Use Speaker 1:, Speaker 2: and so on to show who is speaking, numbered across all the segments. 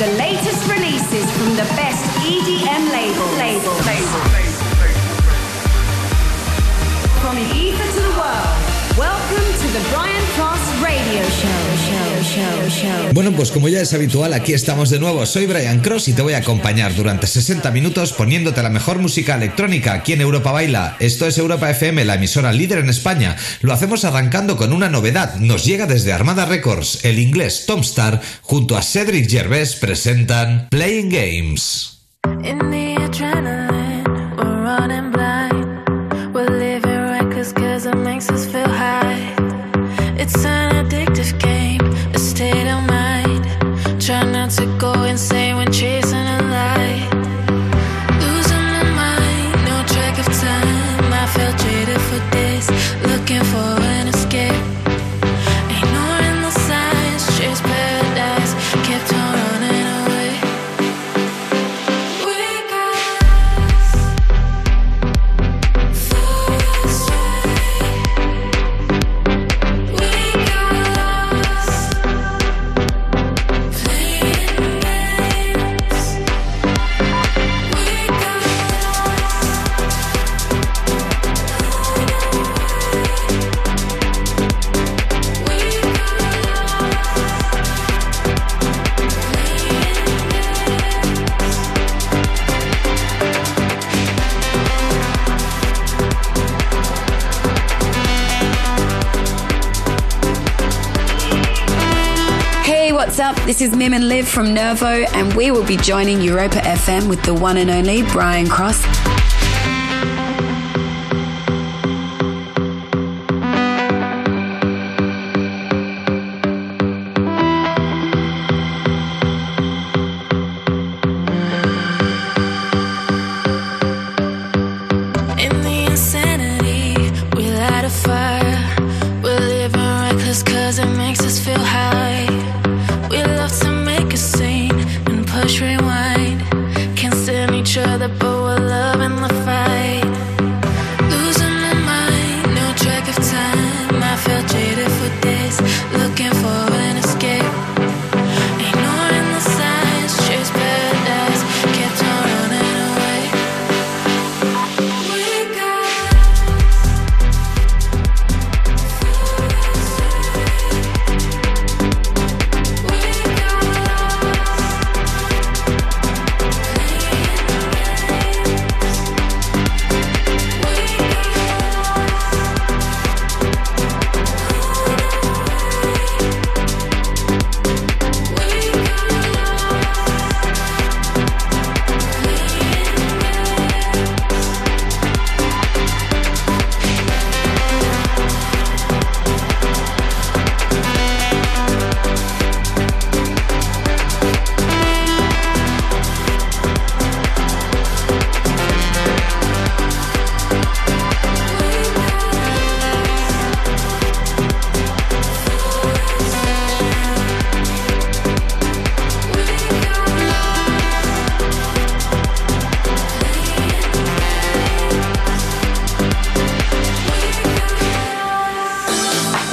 Speaker 1: The latest releases from the best EDM label.
Speaker 2: Bueno, pues como ya es habitual, aquí estamos de nuevo. Soy Brian Cross y te voy a acompañar durante 60 minutos poniéndote la mejor música electrónica aquí en Europa Baila. Esto es Europa FM, la emisora líder en España. Lo hacemos arrancando con una novedad. Nos llega desde Armada Records. El inglés Tom Star junto a Cedric Gervais presentan Playing Games.
Speaker 3: In the adrenaline, we're running blind. We're living reckless cause it makes us feel high. It's an
Speaker 4: what's up? This is Mim and Liv from Nervo, and we will be joining Europa FM with the one and only Brian Cross.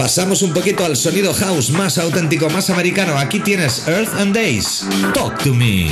Speaker 2: Pasamos un poquito al sonido house más auténtico, más americano. Aquí tienes Earth and Days. Talk to me.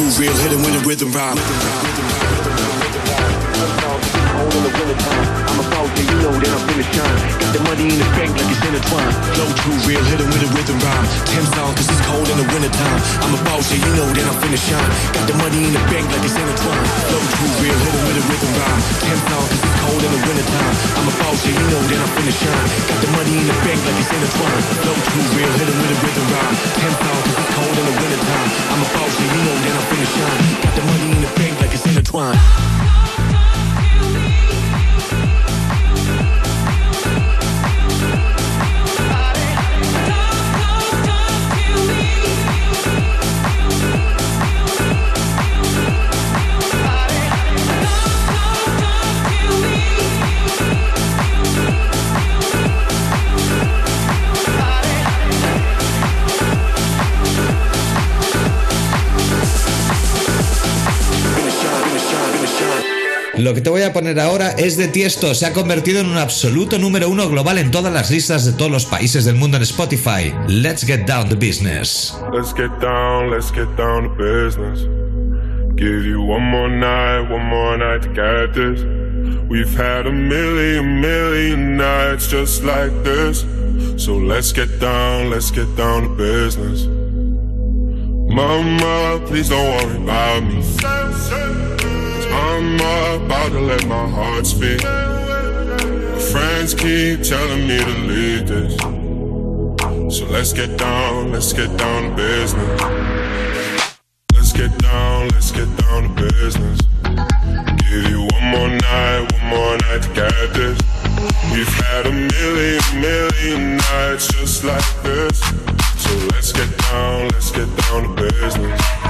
Speaker 5: Too real, hit him when the rhythm rhyme. I'm about to, you know that I'm finna shine. Got the money in the bank like it's intertwined. Flow too real, hit with a rhythm rhyme. Ten songs, cause it's cold in the wintertime. I'm about to, you know that I'm finna shine. Got the money in the bank like it's intertwined. Flow too real, hit with a rhythm rhyme. Ten songs, cause it's cold in the wintertime. I'm about to, you know that I'm finna shine. Got the money in the bank like it's intertwined. Flow too real, hit with a rhythm rhyme. Ten cause it's cold in the wintertime. I'm about to, you know that I'm finna shine. Got the money in the bank like it's intertwined.
Speaker 2: Lo que te voy a poner ahora es de Tiesto, se ha convertido en un absoluto número uno global en todas las listas de todos los países del mundo en Spotify. Let's get down to business.
Speaker 6: Let's get down, let's get down to business. Give you one more night, one more night to get this. We've had a million, million nights just like this. So let's get down, let's get down to business. Mama, please don't worry about me. I'm about to let my heart speak. My friends keep telling me to leave this. So let's get down, let's get down to business. Let's get down, let's get down to business. Give you one more night, one more night to get this. We've had a million, million nights just like this. So let's get down, let's get down to business.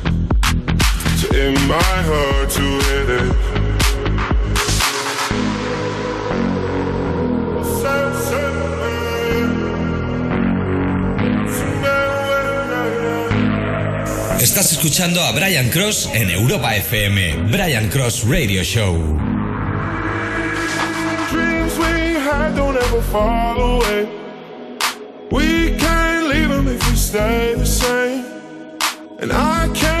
Speaker 6: It might hurt to hit it.
Speaker 2: Estás escuchando a Brian Cross en Europa FM. Brian Cross Radio Show.
Speaker 6: Dreams we had don't ever fall away. We can't leave them if we stay the same. And I can't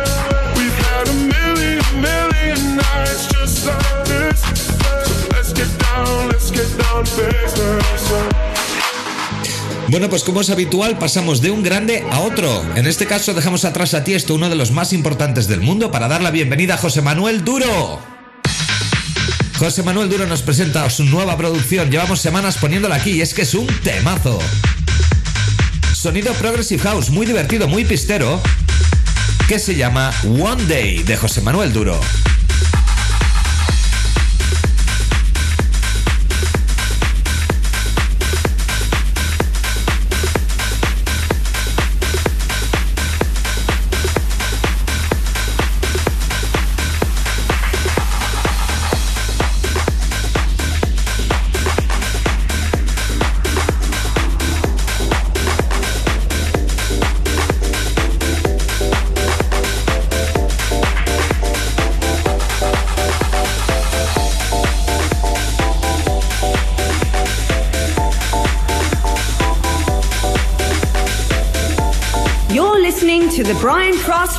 Speaker 2: Bueno, pues como es habitual, pasamos de un grande a otro. En este caso dejamos atrás a Tiesto, uno de los más importantes del mundo, para dar la bienvenida a José Manuel Duro. José Manuel Duro nos presenta su nueva producción. Llevamos semanas poniéndola aquí y es que es un temazo. Sonido Progressive House, muy divertido, muy pistero, que se llama One Day de José Manuel Duro.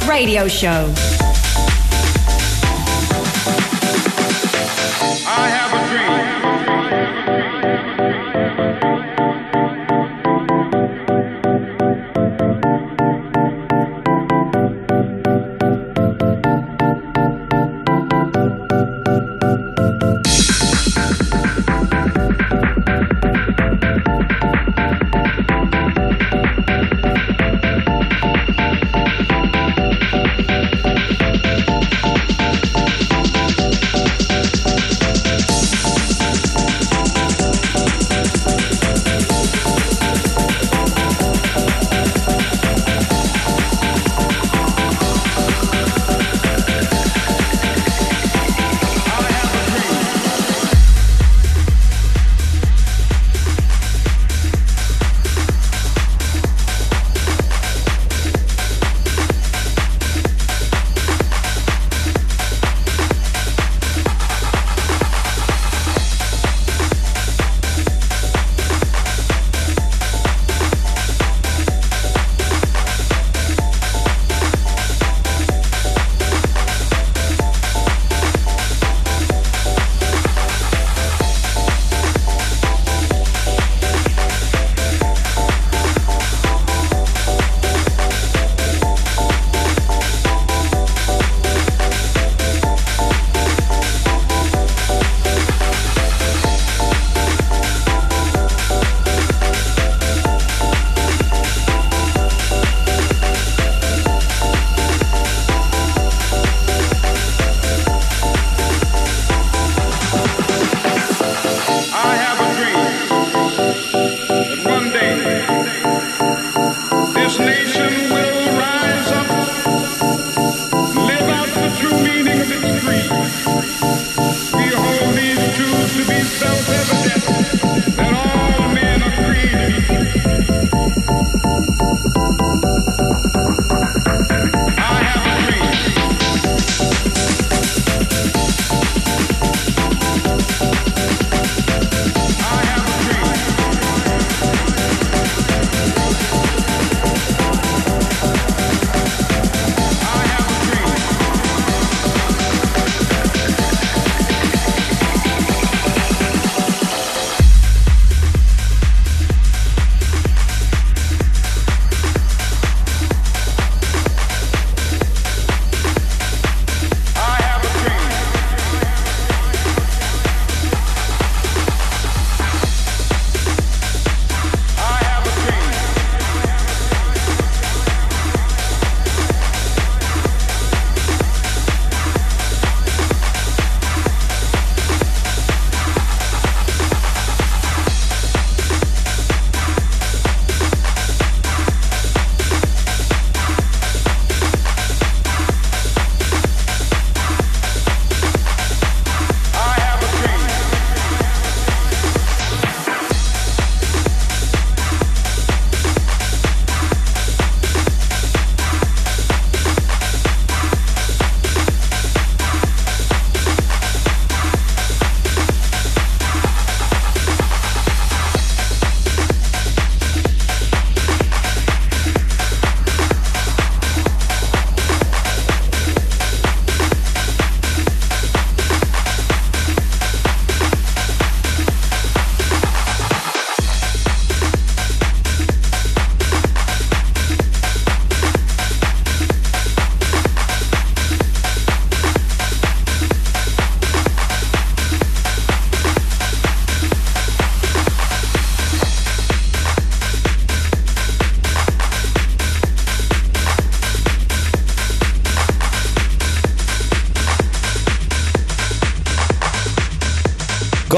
Speaker 1: Radio Show.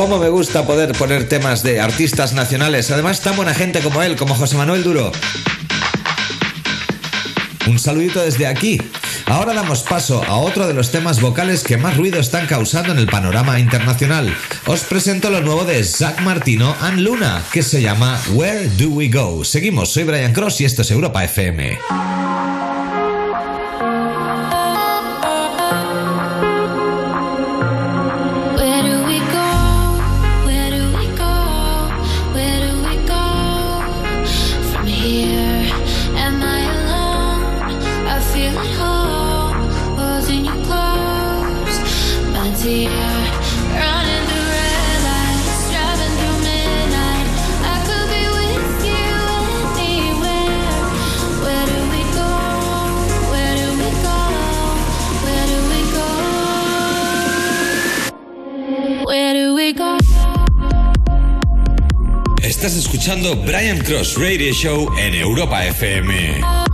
Speaker 3: Cómo me gusta poder poner temas de artistas nacionales, además tan buena gente como él, como José Manuel Duro. Un saludito desde aquí. Ahora damos paso a otro de los temas vocales que más ruido están causando en el panorama internacional. Os presento lo nuevo de Zach Martino and Luna, que se llama Where Do We Go. Seguimos, soy Brian Cross y esto es Europa FM. Brian Cross Radio Show en Europa FM.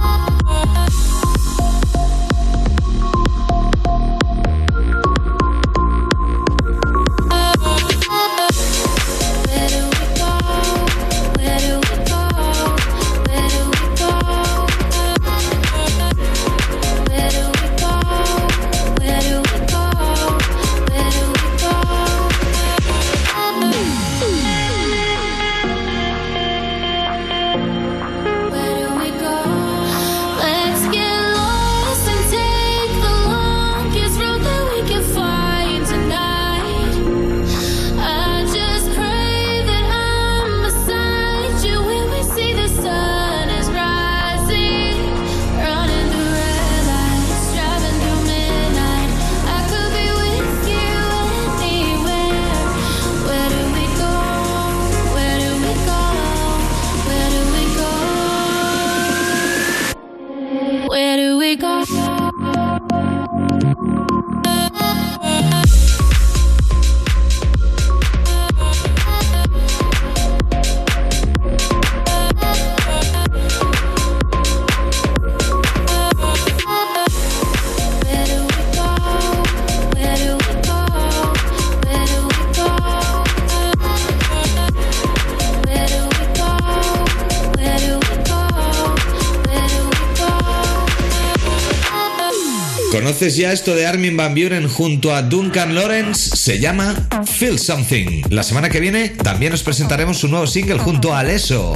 Speaker 3: Entonces ya esto de Armin Van Buren junto a Duncan Lawrence se llama Feel Something. La semana que viene también os presentaremos su nuevo single junto a
Speaker 7: Aleso.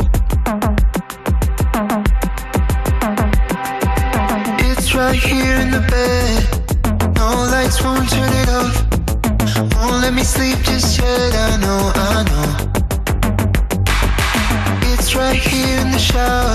Speaker 7: It's right here in the shower.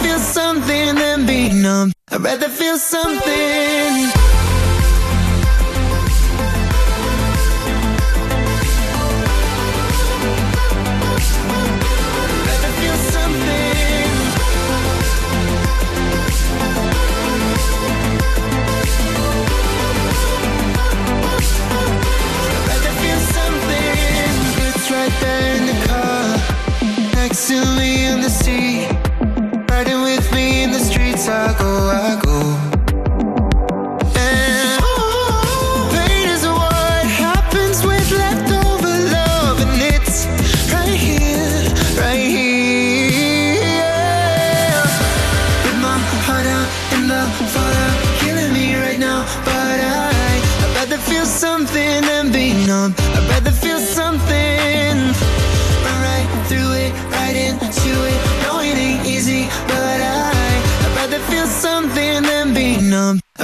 Speaker 7: feel something than be numb. I'd rather feel something.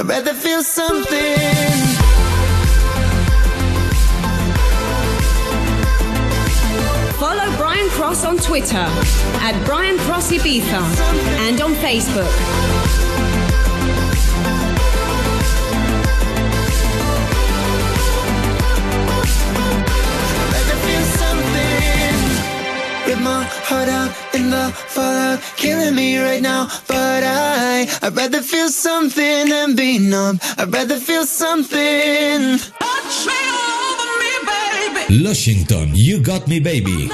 Speaker 7: rather feel something.
Speaker 1: Follow Brian Cross on Twitter at Brian Cross Ibiza and on Facebook.
Speaker 7: Rip my heart out the fallout killing me right now But I, I'd rather feel something than be numb. I'd rather feel something.
Speaker 2: Lushington, You Got Me Baby.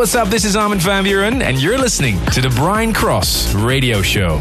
Speaker 8: what's up? This is Armin van Buren, and you're listening to The Brian Cross Radio Show.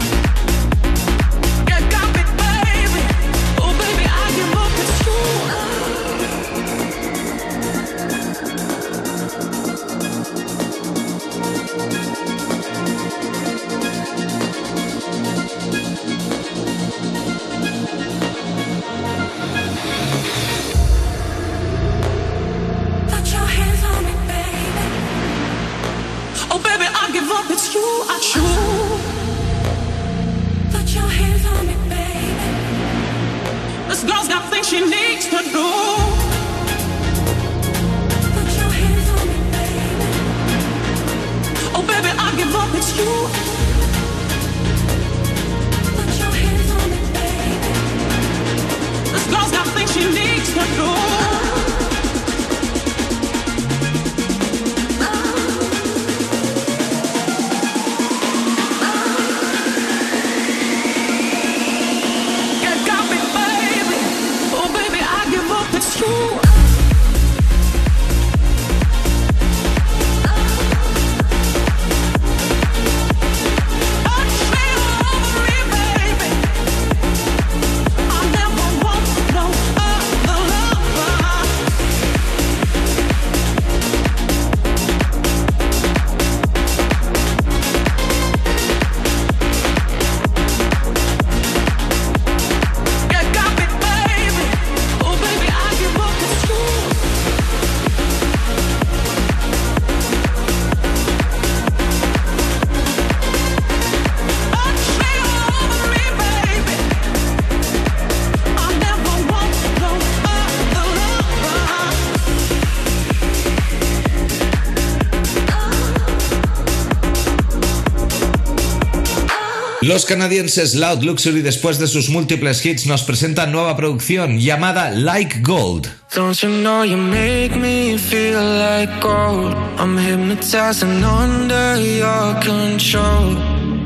Speaker 2: Los canadienses Loud Luxury, después de sus múltiples hits, nos presentan nueva producción llamada Like Gold.
Speaker 9: Don't you know you make me feel like gold? I'm hypnotized and under your control.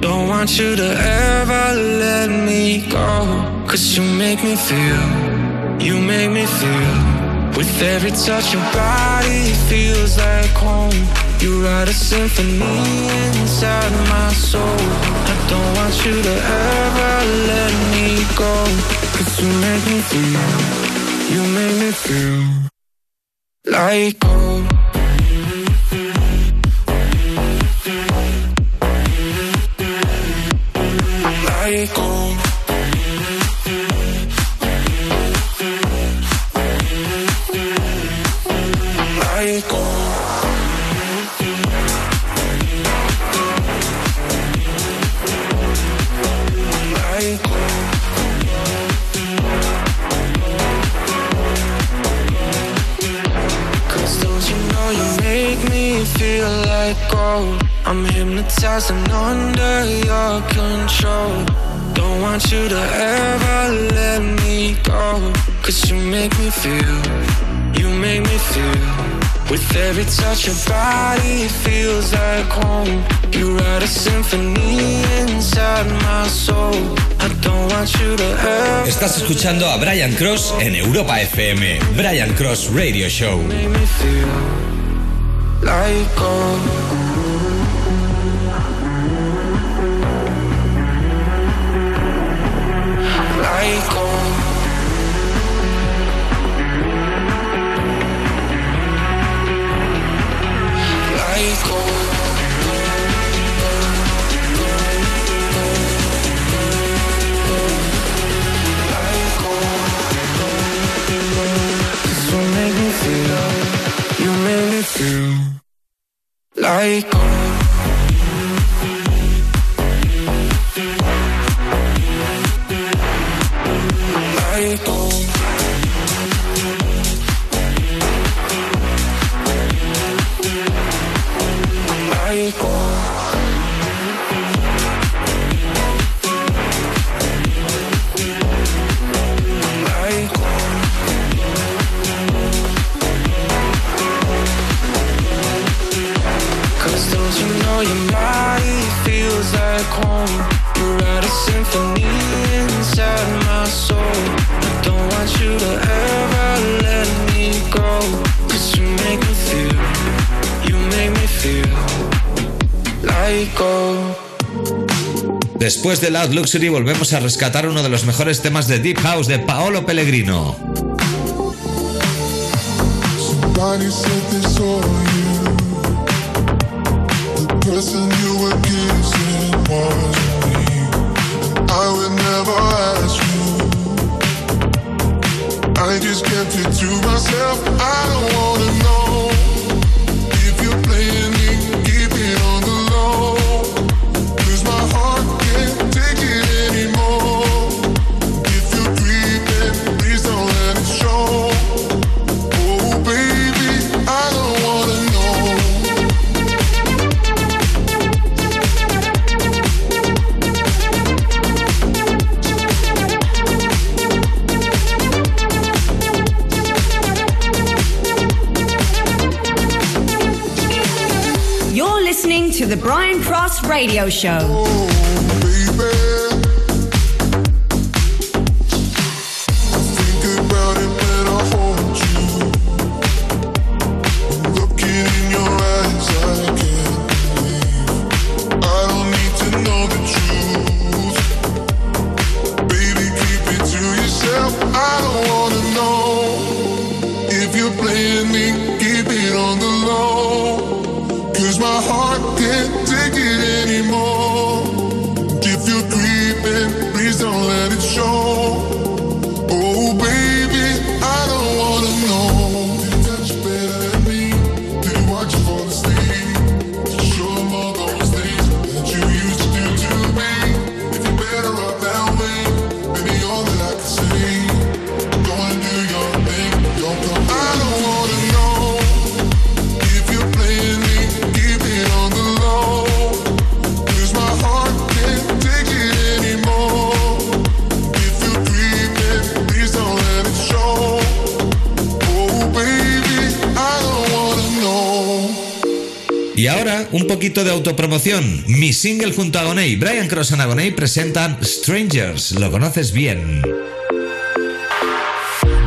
Speaker 9: Don't want you to ever let me go. Cause you make me feel, you make me feel. With every touch, your body feels like home. You write a symphony inside my soul. I don't want you to ever let me go. Cause you make me feel, you make me feel like gold. I'm hypnotized and under your control Don't want you to ever let me go Cause you make me feel, you make me feel with every touch your body feels like home You write a symphony inside my soul I don't want you to ever
Speaker 2: Estás escuchando a Brian Cross en Europa FM. Brian Cross Radio Show.
Speaker 9: make me feel like gold. life go? Like Cause you make me feel, you make me feel like.
Speaker 2: Después de Loud Luxury volvemos a rescatar uno de los mejores temas de Deep House de Paolo Pellegrino.
Speaker 10: Radio Show.
Speaker 2: Ahora, un poquito de autopromoción. Mi single junto a Agoney, Brian Cross y Agoney presentan Strangers. ¿Lo conoces bien?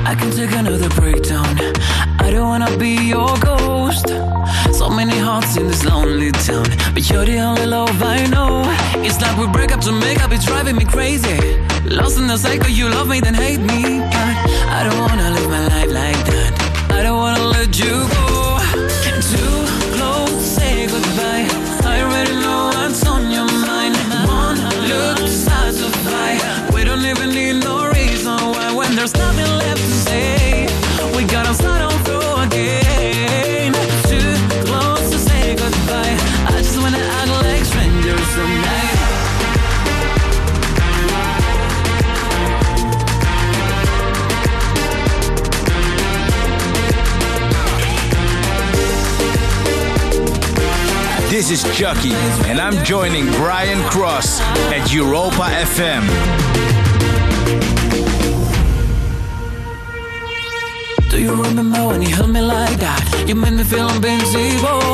Speaker 11: I can take another breakdown. I don't wanna be your ghost. So many hearts in this lonely town, but you're the only love I know. It's like we break up to make up, it's driving me crazy. Lost in the cycle, you love me, then hate me. But I don't wanna live my life like that. I don't wanna let you go.
Speaker 12: This is Chucky, and I'm joining Brian Cross at Europa FM.
Speaker 11: Do you remember when you held me like that? You made me feel invincible.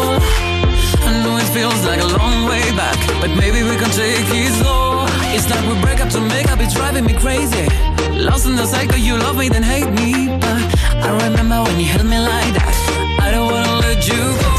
Speaker 11: I know it feels like a long way back, but maybe we can take it slow. It's like we break up to make up, it's driving me crazy. Lost in the cycle, you love me, then hate me. But I remember when you held me like that. I don't wanna let you go.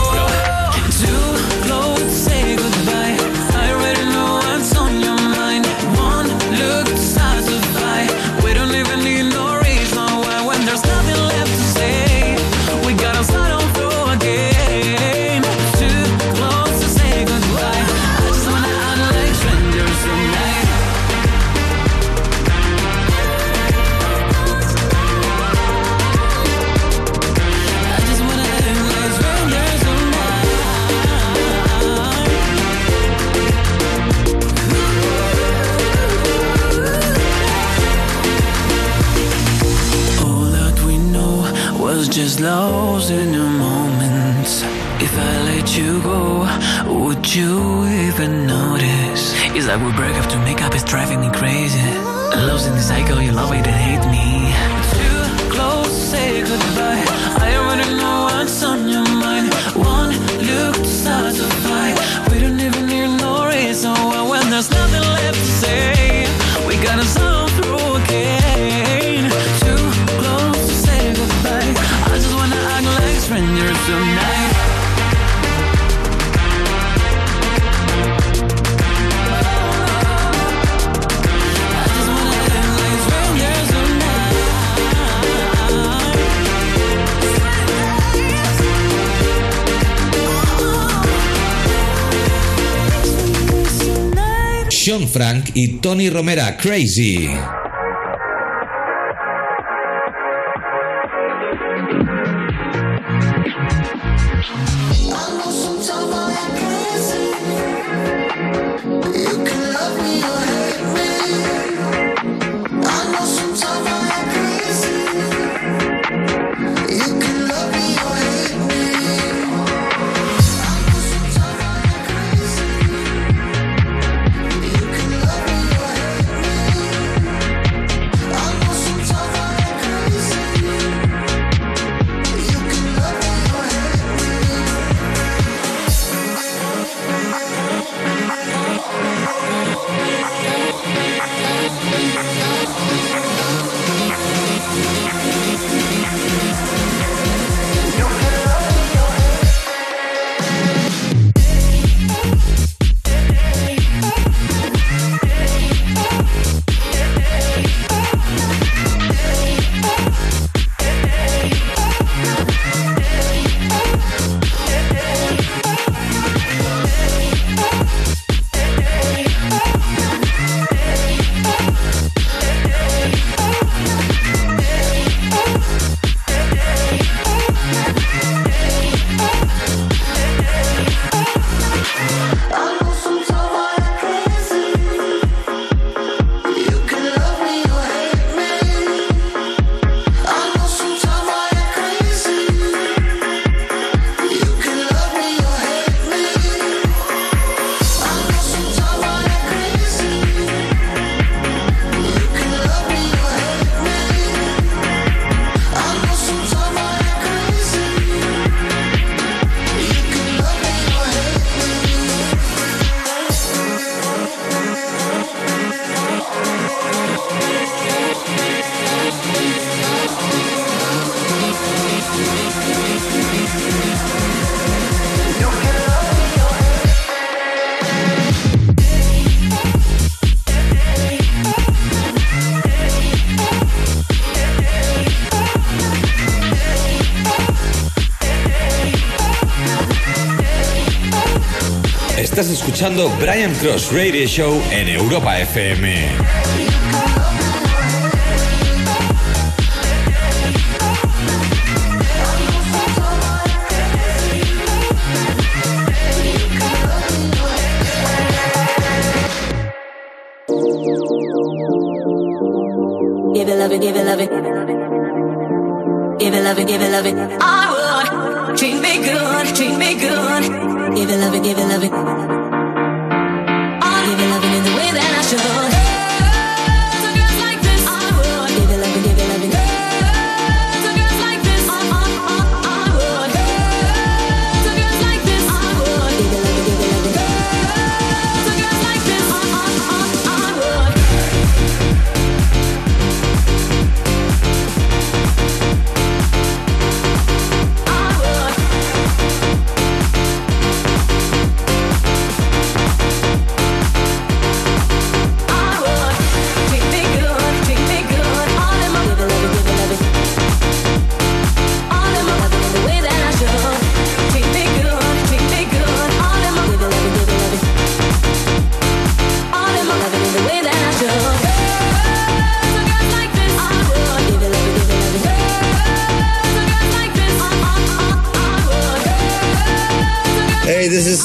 Speaker 2: Y Tony Romera, Crazy. escuchando Brian Cross Radio Show en Europa FM.
Speaker 13: Give it love it, give it love it. Give it love it, give it love. I would ah, oh, treat me good, treat me good. Give it love it, give it love it.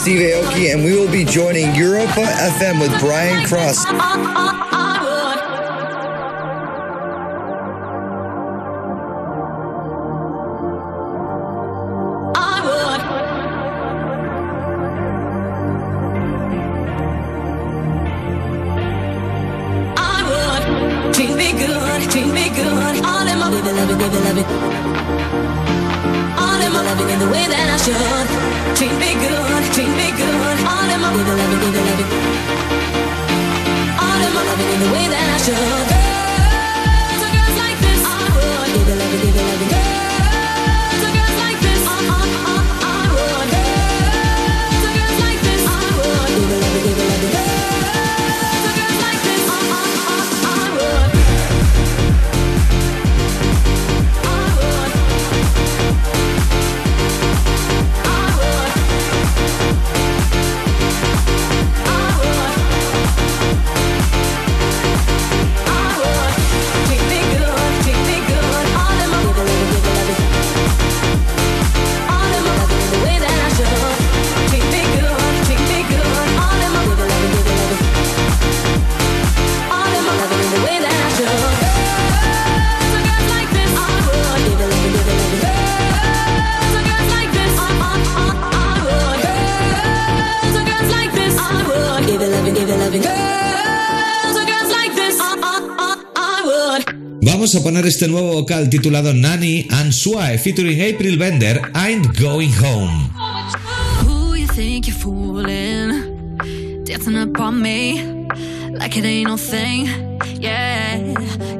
Speaker 14: Steve Aoki, and we will be joining Europa FM with Brian Cross.
Speaker 13: loving in the way that I should. Treat me good, treat me good. All of my people, loving, loving, loving. All of my loving in the way that I should.
Speaker 2: Vamos a poner este nuevo vocal titulado Nanny and Suave featuring April Bender, I'm Going Home.
Speaker 3: Who you think you're fooling? Dancing up on me like it ain't no thing. Yeah,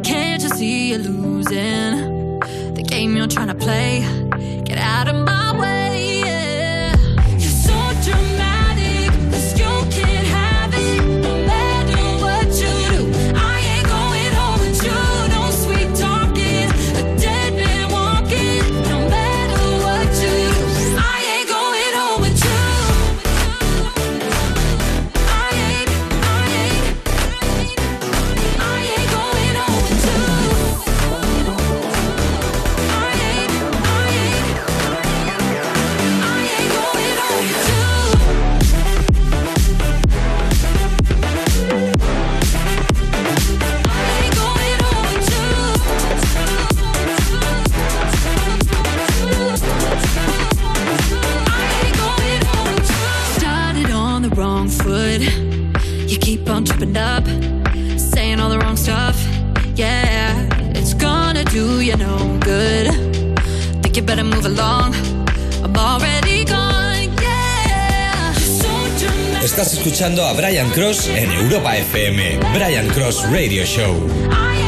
Speaker 3: can't you see you're losing the game you're trying to play?
Speaker 2: En Europa FM. Brian Cross Radio Show.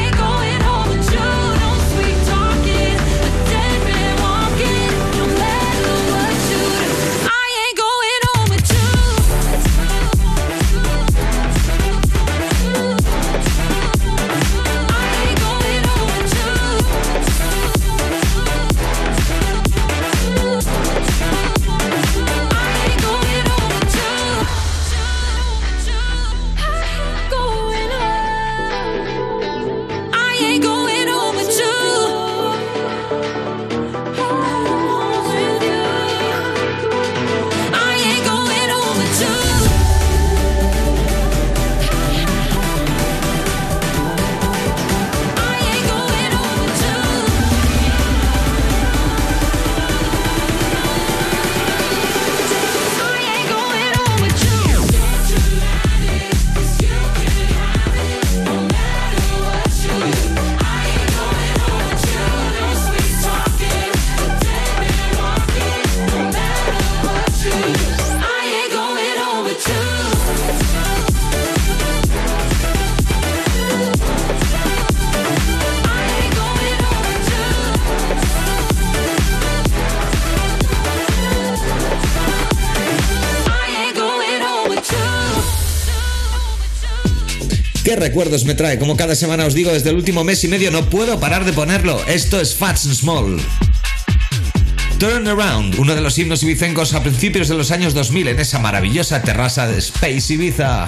Speaker 2: Recuerdos me trae? Como cada semana os digo, desde el último mes y medio no puedo parar de ponerlo. Esto es Fats and Small. Turn Around, uno de los himnos ibicencos a principios de los años 2000 en esa maravillosa terraza de Space Ibiza.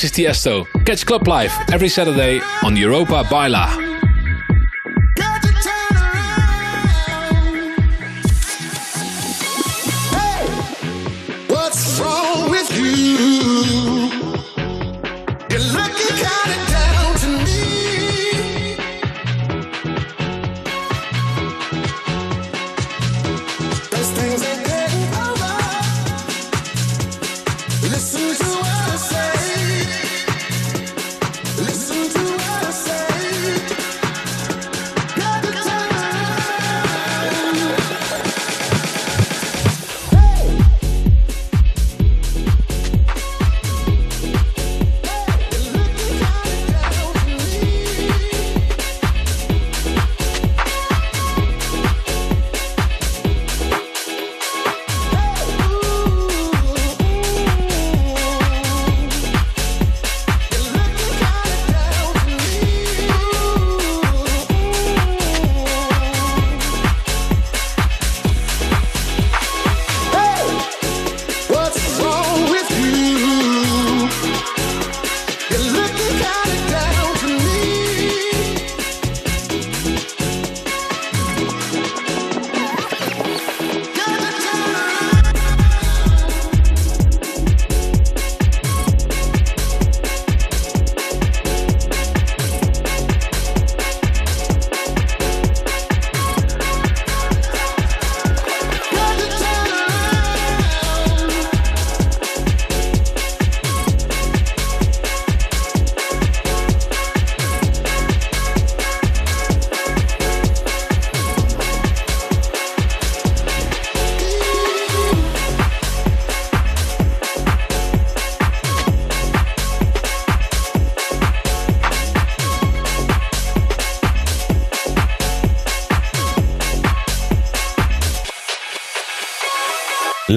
Speaker 15: This is Tiesto. Catch Club Live every Saturday on Europa Baila.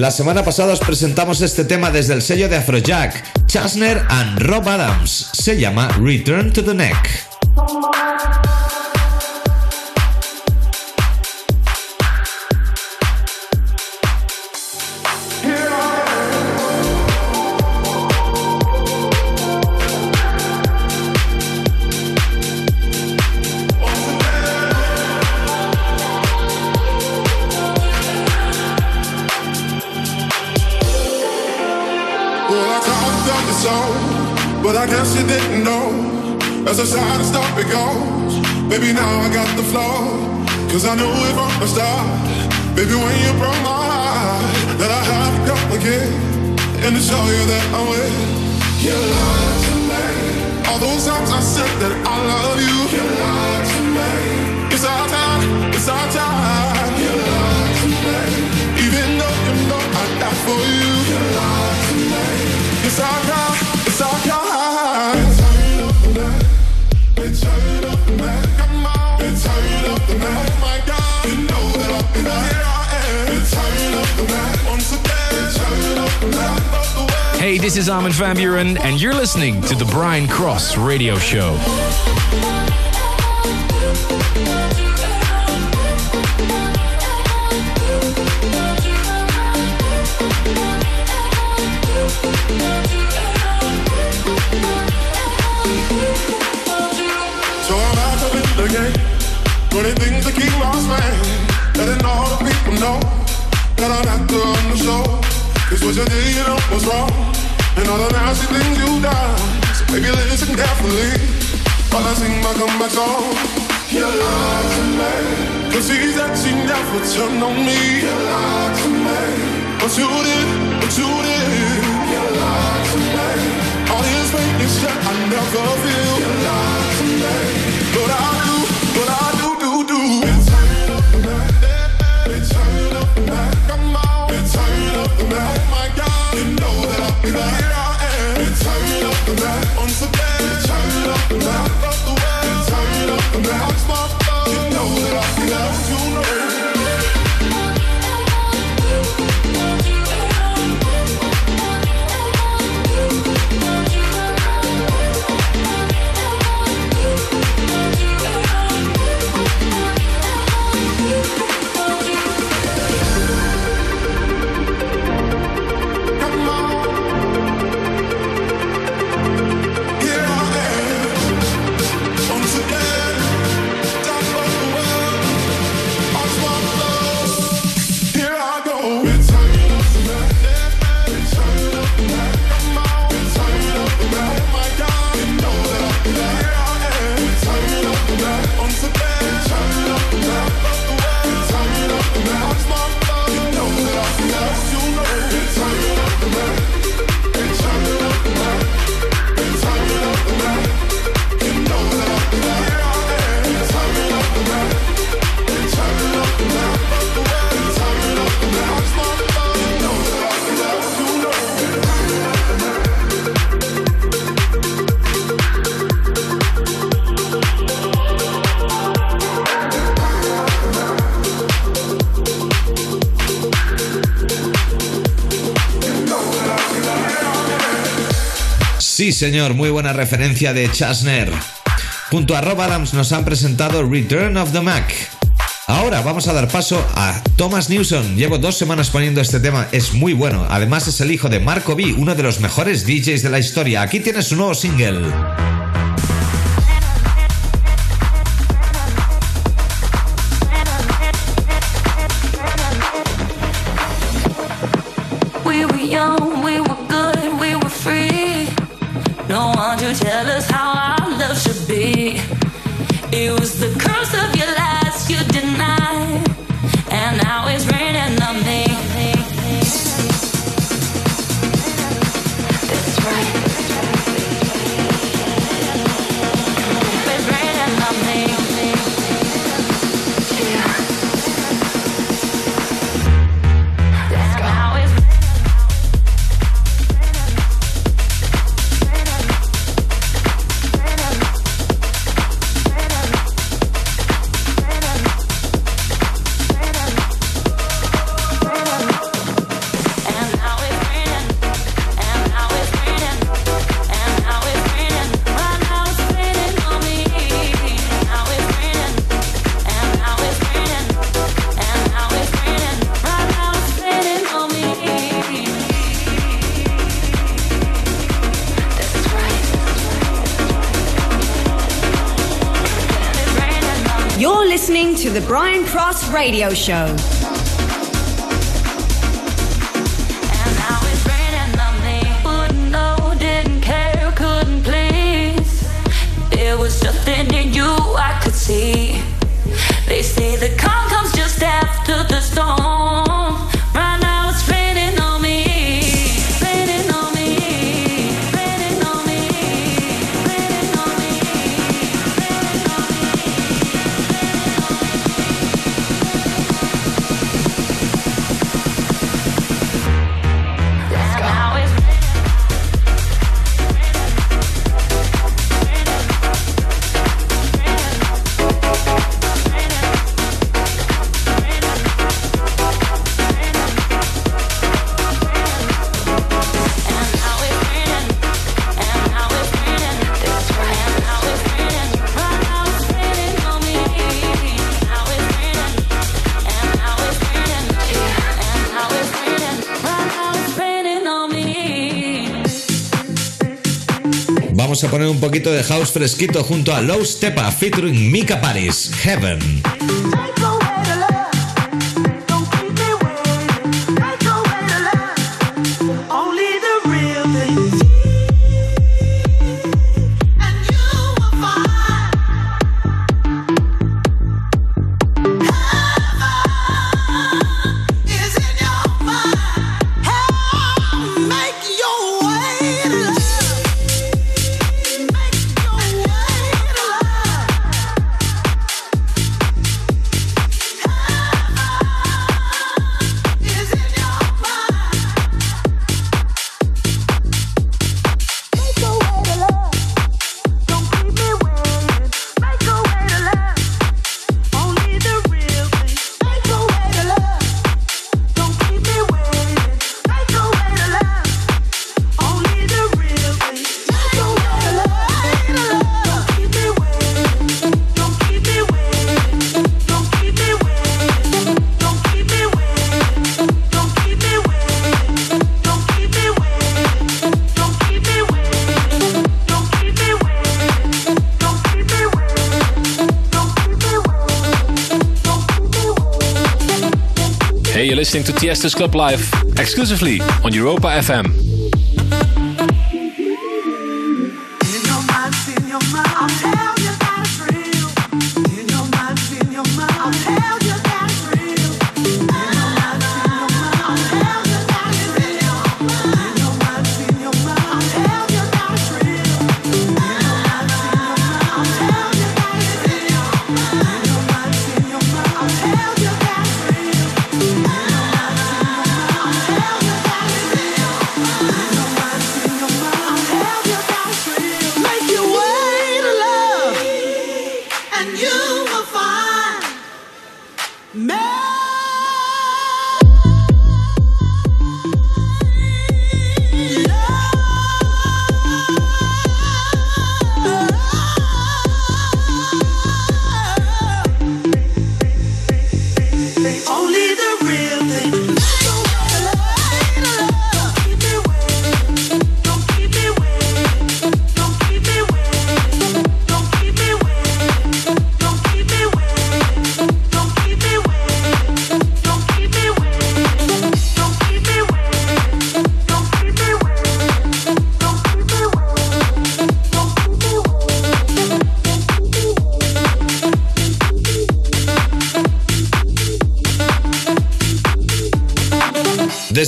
Speaker 2: La semana pasada os presentamos este tema desde el sello de Afrojack, Chasner and Rob Adams. Se llama Return to the Neck.
Speaker 10: But I guess you didn't know. As I tried to stop it goes, baby, now I got the flow. Cause I knew it from the start. Baby, when you broke my heart, that I had to come again and to show you that I'm with. You lied to me. All those times I said that I love you. You lied to me. It's our time, it's our time.
Speaker 15: Hey, this is Armin van Buren, and you're listening to the Brian Cross Radio Show.
Speaker 10: All the nasty things you down. So baby, listen carefully while I sing my comeback song. You lied to me. Cause she's that she never turned on me. You lied to me. But you did, but you did. You lied to me. All this pain is yeah, I never feel.
Speaker 2: Sí, señor, muy buena referencia de Chasner. Junto a Rob Adams nos han presentado Return of the Mac. Ahora vamos a dar paso a Thomas Newson. Llevo dos semanas poniendo este tema, es muy bueno. Además es el hijo de Marco B, uno de los mejores DJs de la historia. Aquí tiene su nuevo single.
Speaker 1: tell us how our love should be. It was the curse of your.
Speaker 13: Radio Show.
Speaker 2: poner un poquito de house fresquito junto a Low Stepa featuring Mika Paris, Heaven.
Speaker 8: listening to Tiesto's Club Live exclusively on Europa FM.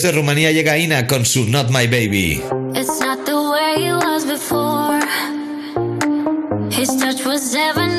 Speaker 2: Desde Rumanía llega Ina con su Not My Baby.
Speaker 3: It's not the way it was before. His touch was heaven.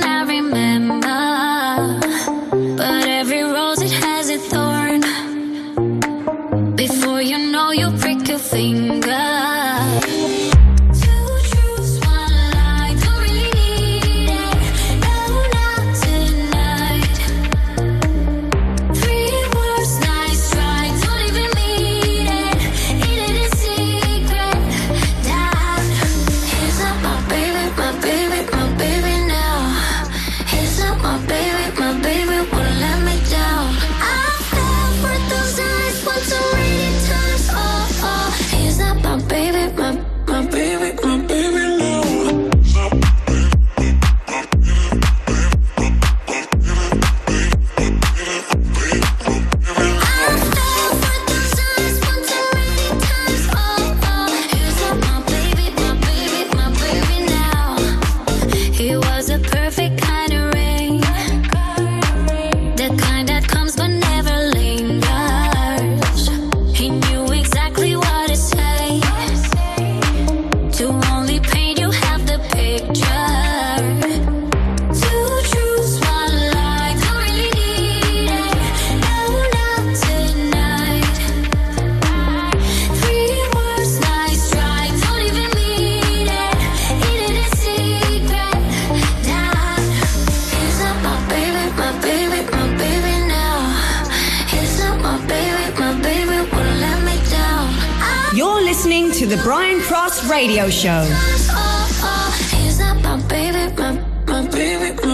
Speaker 3: baby.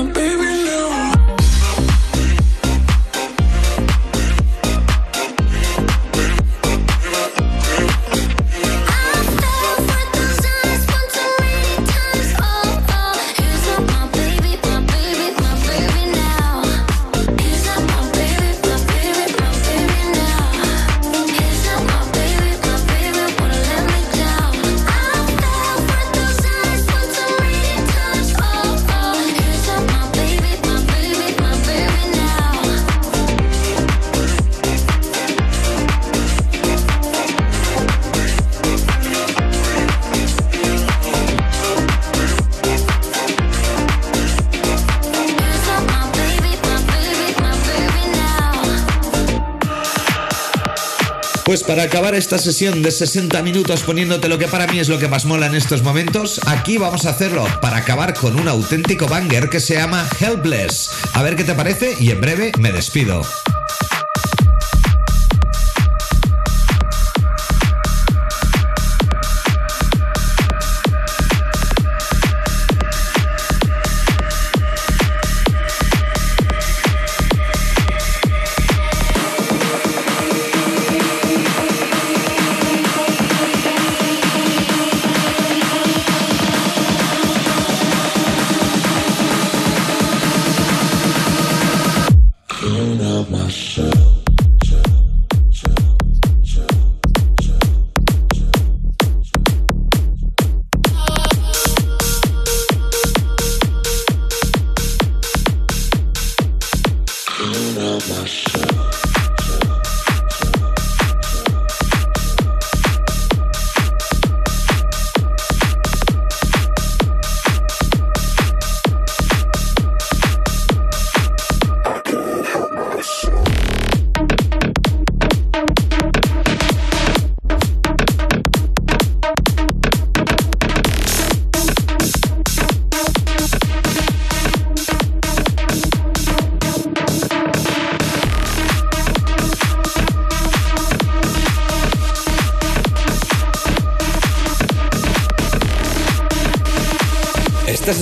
Speaker 2: Para acabar esta sesión de 60 minutos poniéndote lo que para mí es lo que más mola en estos momentos, aquí vamos a hacerlo para acabar con un auténtico banger que se llama Helpless. A ver qué te parece y en breve me despido.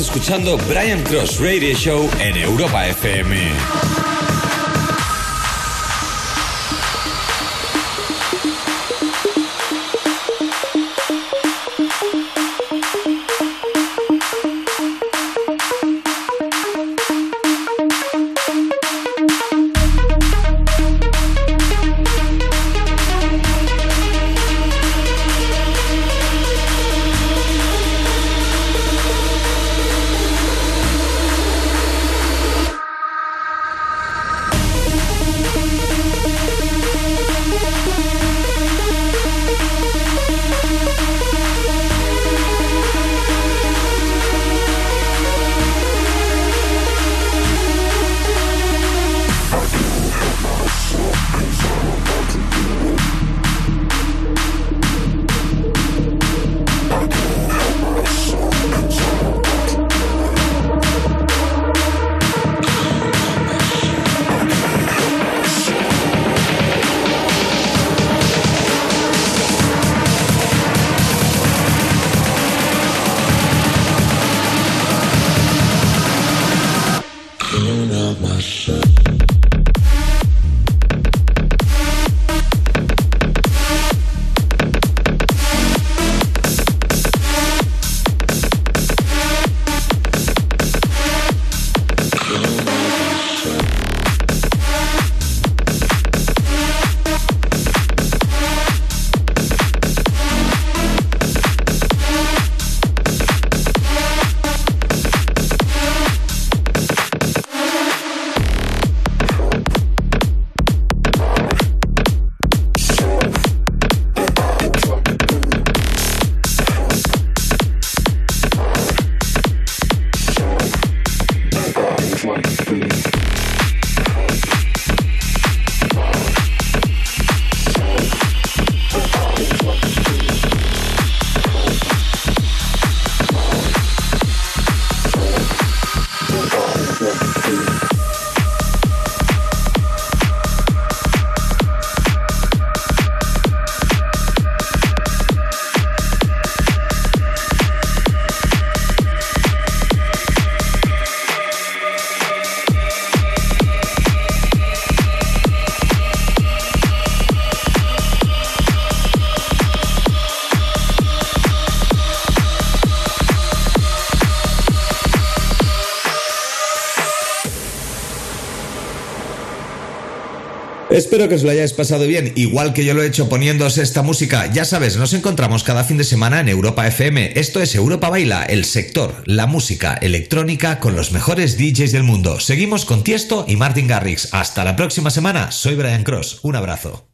Speaker 2: Escuchando Brian Cross Radio Show en Europa FM. Russia. Espero que os lo hayáis pasado bien, igual que yo lo he hecho poniéndoos esta música. Ya sabes, nos encontramos cada fin de semana en Europa FM. Esto es Europa Baila, el sector, la música electrónica con los mejores DJs del mundo. Seguimos con Tiesto y Martin Garrix. Hasta la próxima semana. Soy Brian Cross. Un abrazo.